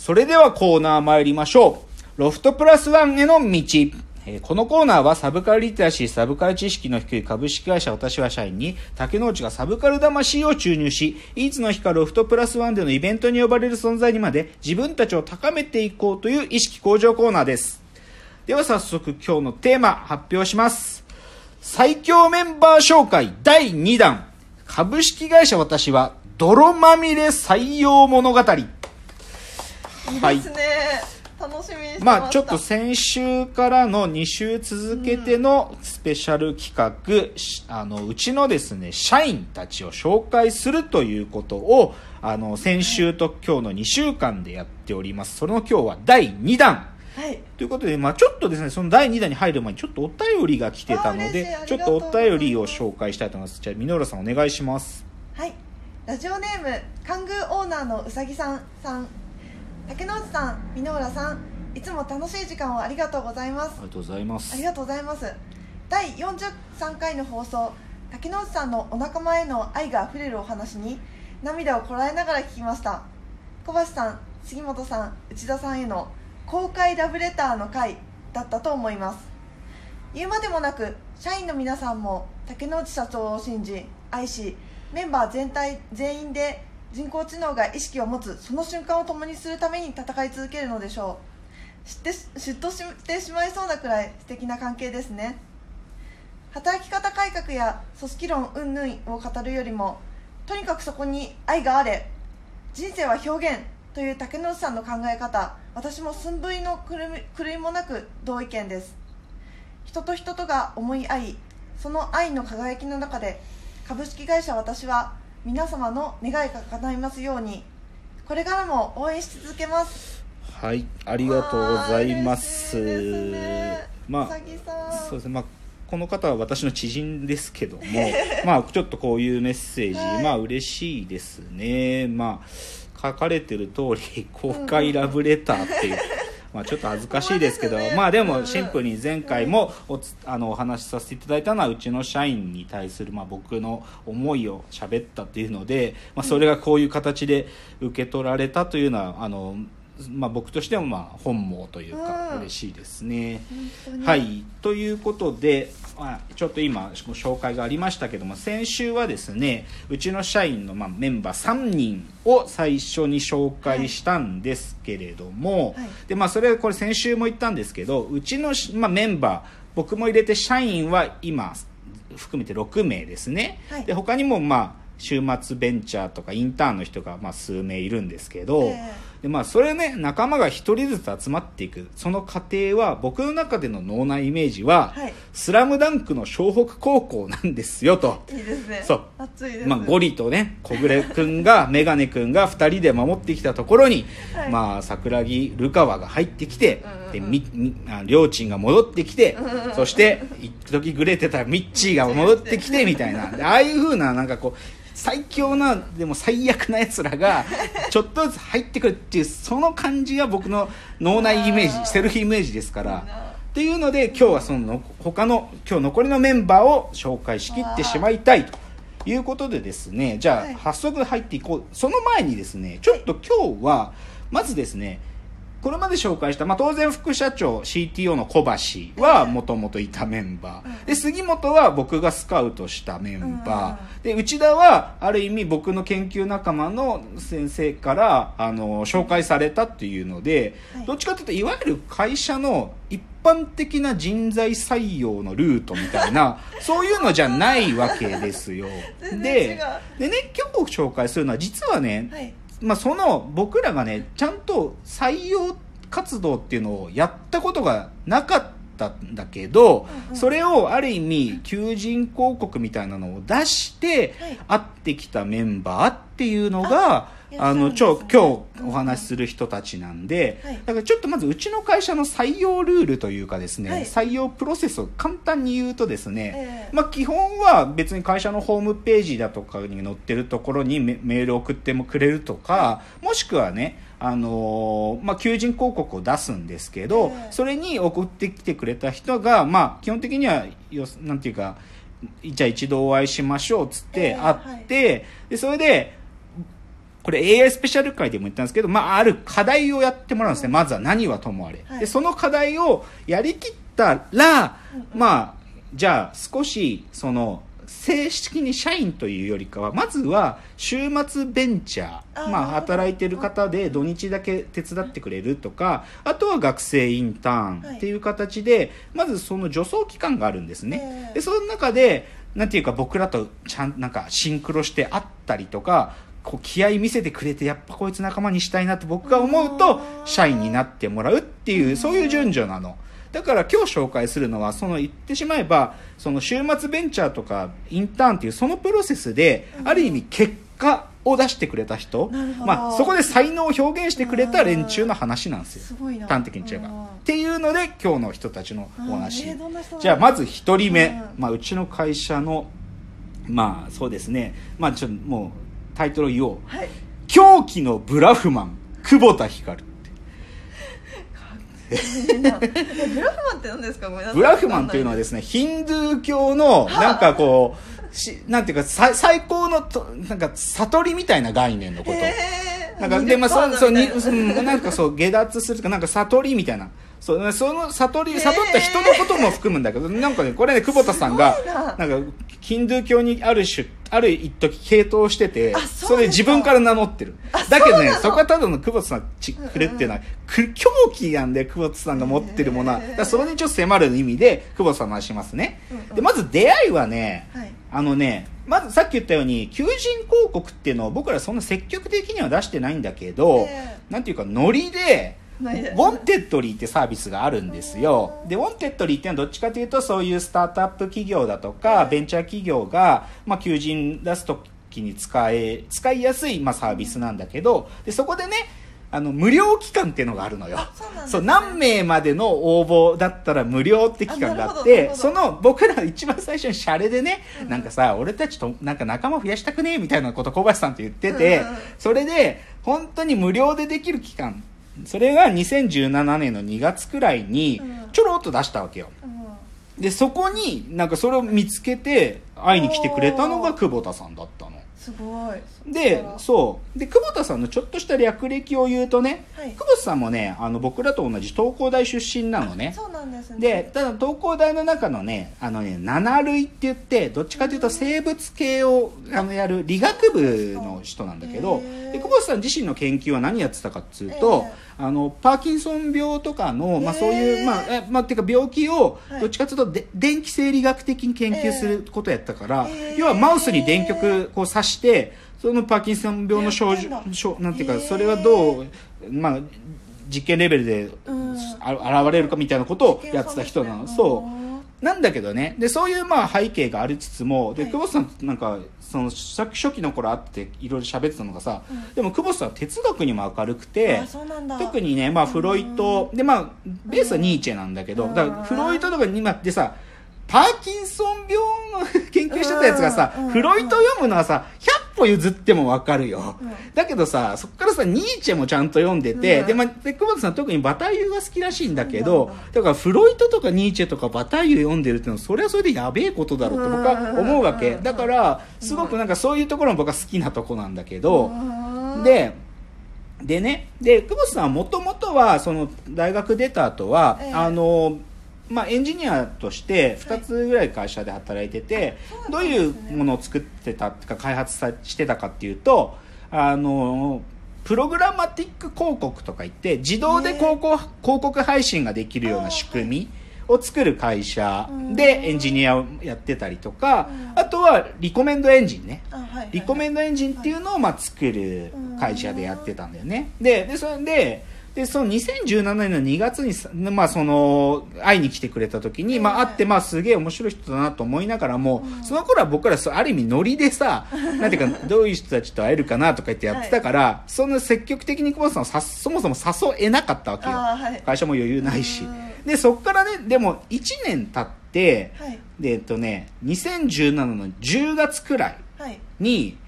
それではコーナー参りましょう。ロフトプラスワンへの道。このコーナーはサブカルリテラシー、サブカル知識の低い株式会社私は社員に竹之内がサブカル魂を注入し、いつの日かロフトプラスワンでのイベントに呼ばれる存在にまで自分たちを高めていこうという意識向上コーナーです。では早速今日のテーマ発表します。最強メンバー紹介第2弾。株式会社私は泥まみれ採用物語。はい。いいですね、楽しみにしてまあちょっと先週からの2週続けてのスペシャル企画、しあのうちのですね社員たちを紹介するということをあの先週と今日の2週間でやっております。その今日は第2弾。はい。ということで、まあ、ちょっとですねその第2弾に入る前にちょっとお便りが来てたのでちょっとお便りを紹介したいと思います。じゃあ箕浦さんお願いします。はい。ラジオネーム関宮オーナーのうさぎさんさん竹之内さん箕浦さんいつも楽しい時間をありがとうございます。ありがとうございます。ありがとうございます。第43回の放送竹之内さんのお仲間への愛があふれるお話に涙をこらえながら聞きました。小橋さん杉本さん内田さんへの公開ラブレターの回だったと思います。言うまでもなく社員の皆さんも竹之内社長を信じ愛しメンバー全体全員で人工知能が意識を持つその瞬間を共にするために戦い続けるのでしょう。知って嫉妬してしまいそうなくらい素敵な関係ですね。働き方改革や組織論云々を語るよりもとにかくそこに愛があれ人生は表現という竹野内さんの考え方私も寸分の狂い狂いもなく同意見です。人と人とが思い合いその愛の輝きの中で株式会社私は皆様の願いが叶いますように。これからも応援し続けます。はいありがとうございます。まあそうですね。まあこの方は私の知人ですけども まあちょっとこういうメッセージ、はい。まあ嬉しいですね。まあ書かれてる通り公開ラブレターっていう、まあちょっと恥ずかしいですけどね。まあでもシンプルに前回もおつあのお話しさせていただいたのはうちの社員に対するまあ僕の思いを喋ったっていうので、まあ、それがこういう形で受け取られたというのはあの、まあ、僕としてもまあ本望というかうん。嬉しいですね。はい、ということで、まあ、ちょっと今ご紹介がありましたけども先週はですねうちの社員の、まあ、メンバー3人を最初に紹介したんですけれども、はい。でまあ、それこれ先週も言ったんですけどうちの、まあ、メンバー僕も入れて社員は今含めて6名ですね、はい。で他にもまあ週末ベンチャーとかインターンの人がまあ数名いるんですけど、えでまあそれね仲間が一人ずつ集まっていく。その過程は僕の中での脳内イメージは「はい。スラムダンクの湘北高校なんですよと。いいですね。そう。熱いですまあ、ゴリとね小暮君がメガネ君が2人で守ってきたところに、はい。まあ、桜木ルカワが入ってきて、うんうんうん。でみみありょうちんが戻ってきて、んうんうん。そして一時グレてたミッチーが戻ってきてみたいな。でああいう風ななんかこう最強なでも最悪なやつらが ちょっとずつ入ってくるっていうその感じが僕の脳内イメージセルフイメージですから。っていうので今日はその他の今日残りのメンバーを紹介しきってしまいたいということでですねじゃはい。あ早速入っていこう。その前にですねちょっと今日はまずですねこれまで紹介した、まあ、当然副社長 CTO の小橋はもともといたメンバー、で杉本は僕がスカウトしたメンバー、で内田はある意味僕の研究仲間の先生からあの紹介されたっていうので、はい。どっちかというといわゆる会社の一般的な人材採用のルートみたいな そういうのじゃないわけですよ。ででね今日紹介するのは実はね、はいまあ、その僕らがねちゃんと採用活動っていうのをやったことがなかったんだけど、うんうん。それをある意味求人広告みたいなのを出して、会ってきたメンバーっていうのがああのね今日お話しする人たちなんで、はい。だからちょっとまずうちの会社の採用ルールというかですね、はい。採用プロセスを簡単に言うとですね、ええ。まあ、基本は別に会社のホームページだとかに載ってるところにメメール送ってもくれるとか、もしくはね、あのーまあ、求人広告を出すんですけど、ええ。それに送ってきてくれた人が、まあ、基本的にはよなんていうかじゃあ一度お会いしましょうっつってええ会って、でそれでこれ AI スペシャル会でも言ったんですけど、まあ、ある課題をやってもらうんですね。まずは何はともあれ。はいで、その課題をやりきったら、まあ、じゃあ少し、その、正式に社員というよりかは、まずは週末ベンチャー、まあ働いてる方で土日だけ手伝ってくれるとか、あとは学生インターンっていう形で、まずその助走期間があるんですね。ええで、その中で、なんていうか僕らとちゃん、なんかシンクロして会ったりとか、こう気合い見せてくれてやっぱこいつ仲間にしたいなって僕が思うと社員になってもらうっていうそういう順序なの。だから今日紹介するのはその言ってしまえばその週末ベンチャーとかインターンっていうそのプロセスである意味結果を出してくれた人。まあそこで才能を表現してくれた連中の話なんですよ。端的に言っちゃえば。うん。っていうので今日の人たちのお話。じゃあまず一人目、うん。まあ、うちの会社のまあそうですね。まあちょっともうタイトルを言おう。はい。狂気のブラフマン久保田光えブラフマンって何ですか？ブラフマンというのはですねヒンドゥー教のなんかこうしなんていうかさ最高のとなんか悟りみたいな概念のこと。なんかでまあそうそうにうんなんかそう下脱するとかなんか悟りみたいな。そうその悟り悟った人のことも含むんだけどなんかねこれね久保田さんがなんかヒンドゥー教にある種ある一時傾倒しててあそれで自分から名乗ってる。あだけどねそこはただの久保田さんちくれってい。うのはく狂気なんで久保田さんが持ってるものは。だそれにちょっと迫る意味で久保田さんの話しますね。うんうん。でまず出会いはねはい。あのね、まずさっき言ったように、求人広告っていうのを僕らそんな積極的には出してないんだけど、えなんていうか、ノリでウォンテッドリーってサービスがあるんですよ。で、ウォンテッドリーっていうのはどっちかというと、そういうスタートアップ企業だとか、ベンチャー企業が、まあ、求人出すときに使え、使いやすい、まあ、サービスなんだけど、で、そこでね、あの、無料期間っていうのがあるのよ。あそうね。何名までの応募だったら無料って期間があって、その、僕ら一番最初にシャレでね、なんかさ、俺たちと、なんか仲間増やしたくねえみたいなこと小林さんと言っててうんうんうん、それで、本当に無料でできる期間、それが2017年の2月くらいにうん、ちょろっと出したわけよ。うんで、そこに、なんかそれを見つけて、会いに来てくれたのが久保田さんだったの。すごい。でそう。で久保田さんのちょっとした略歴を言うとね、はい。久保田さんもねあの僕らと同じ東工大出身なのね。そうなんですね。でただ東工大の中のねあのね七類って言ってどっちかというと生物系をあのやる理学部の人なんだけどで久保田さん自身の研究は何やってたかっつうと、えあのパーキンソン病とかの、まあ、そういうまあえまあっていうか病気をはい。どっちかというとで電気生理学的に研究することやったから、えー。要はマウスに電極こう刺してそのパーキンソン病の症状なんていうかそれはどうまあ実験レベルでうん。あ現れるかみたいなことをやってた人なの、そう。なんだけどね。でそういうまあ背景がありつつもではい。久保田さんなんかその初初期の頃会っていろいろ喋ってたのがさ、うん。でも久保田さんは哲学にも明るくて特にね、まあ、フロイトでまあベースはニーチェなんだけどうん。だからフロイトとかに今ってさパーキンソン病の研究してたやつがさ、うんフロイト読むのはさ100歩譲ってもわかるよ、うん。だけどさそっからさニーチェもちゃんと読んでて、うん。で、まあ、で久保田さん特にバタイユが好きらしいんだけどだからフロイトとかニーチェとかバタイユ読んでるっていうのはそれはそれでやべえことだろうと僕は思うわけ。うん。だからすごくなんかそういうところも僕は好きなとこなんだけど、うん。ででねで久保田さんはもともとはその大学出た後は、ええ。あのまあ、エンジニアとして2つぐらい会社で働いてて、そうどういうものを作ってたっていうか開発さしてたかっていうとあのプログラマティック広告とか言って自動で広告,、広告配信ができるような仕組みを作る会社でエンジニアをやってたりとか、うん。あとはリコメンドエンジンね、リコメンドエンジンっていうのをまあ作る会社でやってたんだよね。で、で、それで、で、その2017年の2月にさ、まあその、会いに来てくれた時に、まあ会って、まあすげえ面白い人だなと思いながらも、その頃は僕らそうある意味ノリでさ、なんていうか、どういう人たちと会えるかなとか言ってやってたから、そんな積極的に久保田さんをさそもそも誘えなかったわけよ。あはい。会社も余裕ないし。うん。で、そっからね、でも1年経って、はい。で、えっとね、2017の10月くらい、はい。に、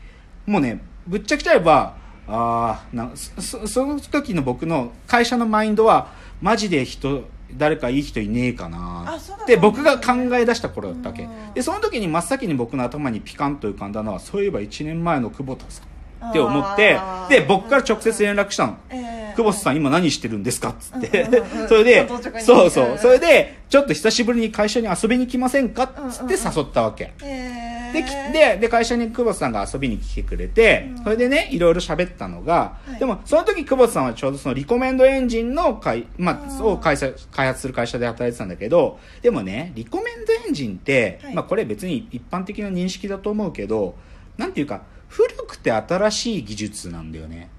もうね、ぶっちゃけちゃえば、ああ、なそそその時の僕の会社のマインドは、マジで人、誰かいい人いねえかな。ってだ。僕が考え出した頃だったわけ。うんでその時に真っ先に僕の頭にピカンと浮かんだのはそういえば1年前の久保田さんって思ってで僕から直接連絡したの。えー。久保田さん今何してるんですかっつって。それでそうそう。それでちょっと久しぶりに会社に遊びに来ませんかっつって誘ったわけ。えーできでで会社に久保田さんが遊びに来てくれて、うん。それでねいろいろ喋ったのが、はい。でもその時久保田さんはちょうどそのリコメンドエンジンの会、まあ、うんを開催開発する会社で働いてたんだけどでもねリコメンドエンジンって、はい。まあ、これ別に一般的な認識だと思うけどなんていうか古くて新しい技術なんだよね。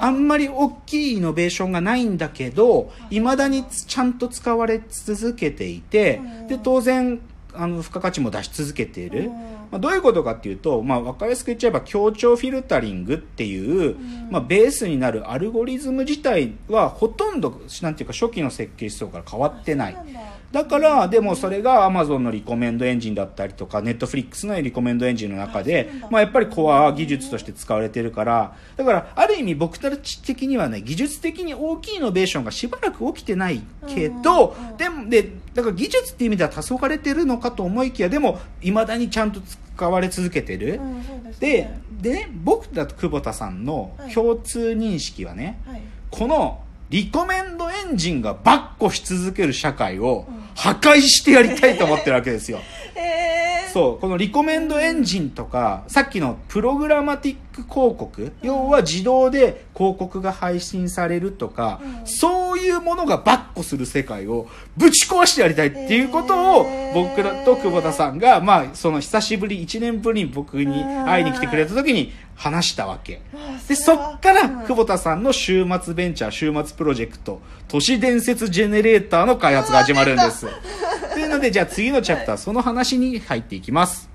あんまり大きいイノベーションがないんだけどいまだにちゃんと使われ続けていてうん。で当然あの付加価値も出し続けている、まあ、どういうことかっていうと、まあ、分かりやすく言っちゃえば協調フィルタリングっていう、ん。まあ、ベースになるアルゴリズム自体はほとんどなんていうか初期の設計思想から変わってない。だ。だからでもそれが Amazon のリコメンドエンジンだったりとか Netflix のリコメンドエンジンの中でまあ、やっぱりコア技術として使われてるからだからある意味僕たち的にはね技術的に大きいイノベーションがしばらく起きてないけど、でもでだから技術っていう意味では黄昏れてるのかと思いきやでもいまだにちゃんと使われ続けてる、でね。でね僕と久保田さんのはい。共通認識はね、はい。このリコメンドエンジンがバッコし続ける社会をうん。破壊してやりたいと思ってるわけですよ。えーそう、このリコメンドエンジンとか、さっきのプログラマティック広告、要は自動で広告が配信されるとか、うん。そういうものがバッコする世界をぶち壊してやりたいっていうことを、僕らと久保田さんが、まあ、その久しぶり、1年ぶりに僕に会いに来てくれた時に話したわけ。まあで、そっから、うん久保田さんの週末ベンチャー、週末プロジェクト、都市伝説ジェネレーターの開発が始まるんです。というので、じゃあ次のチャプター、その話に入っていきます。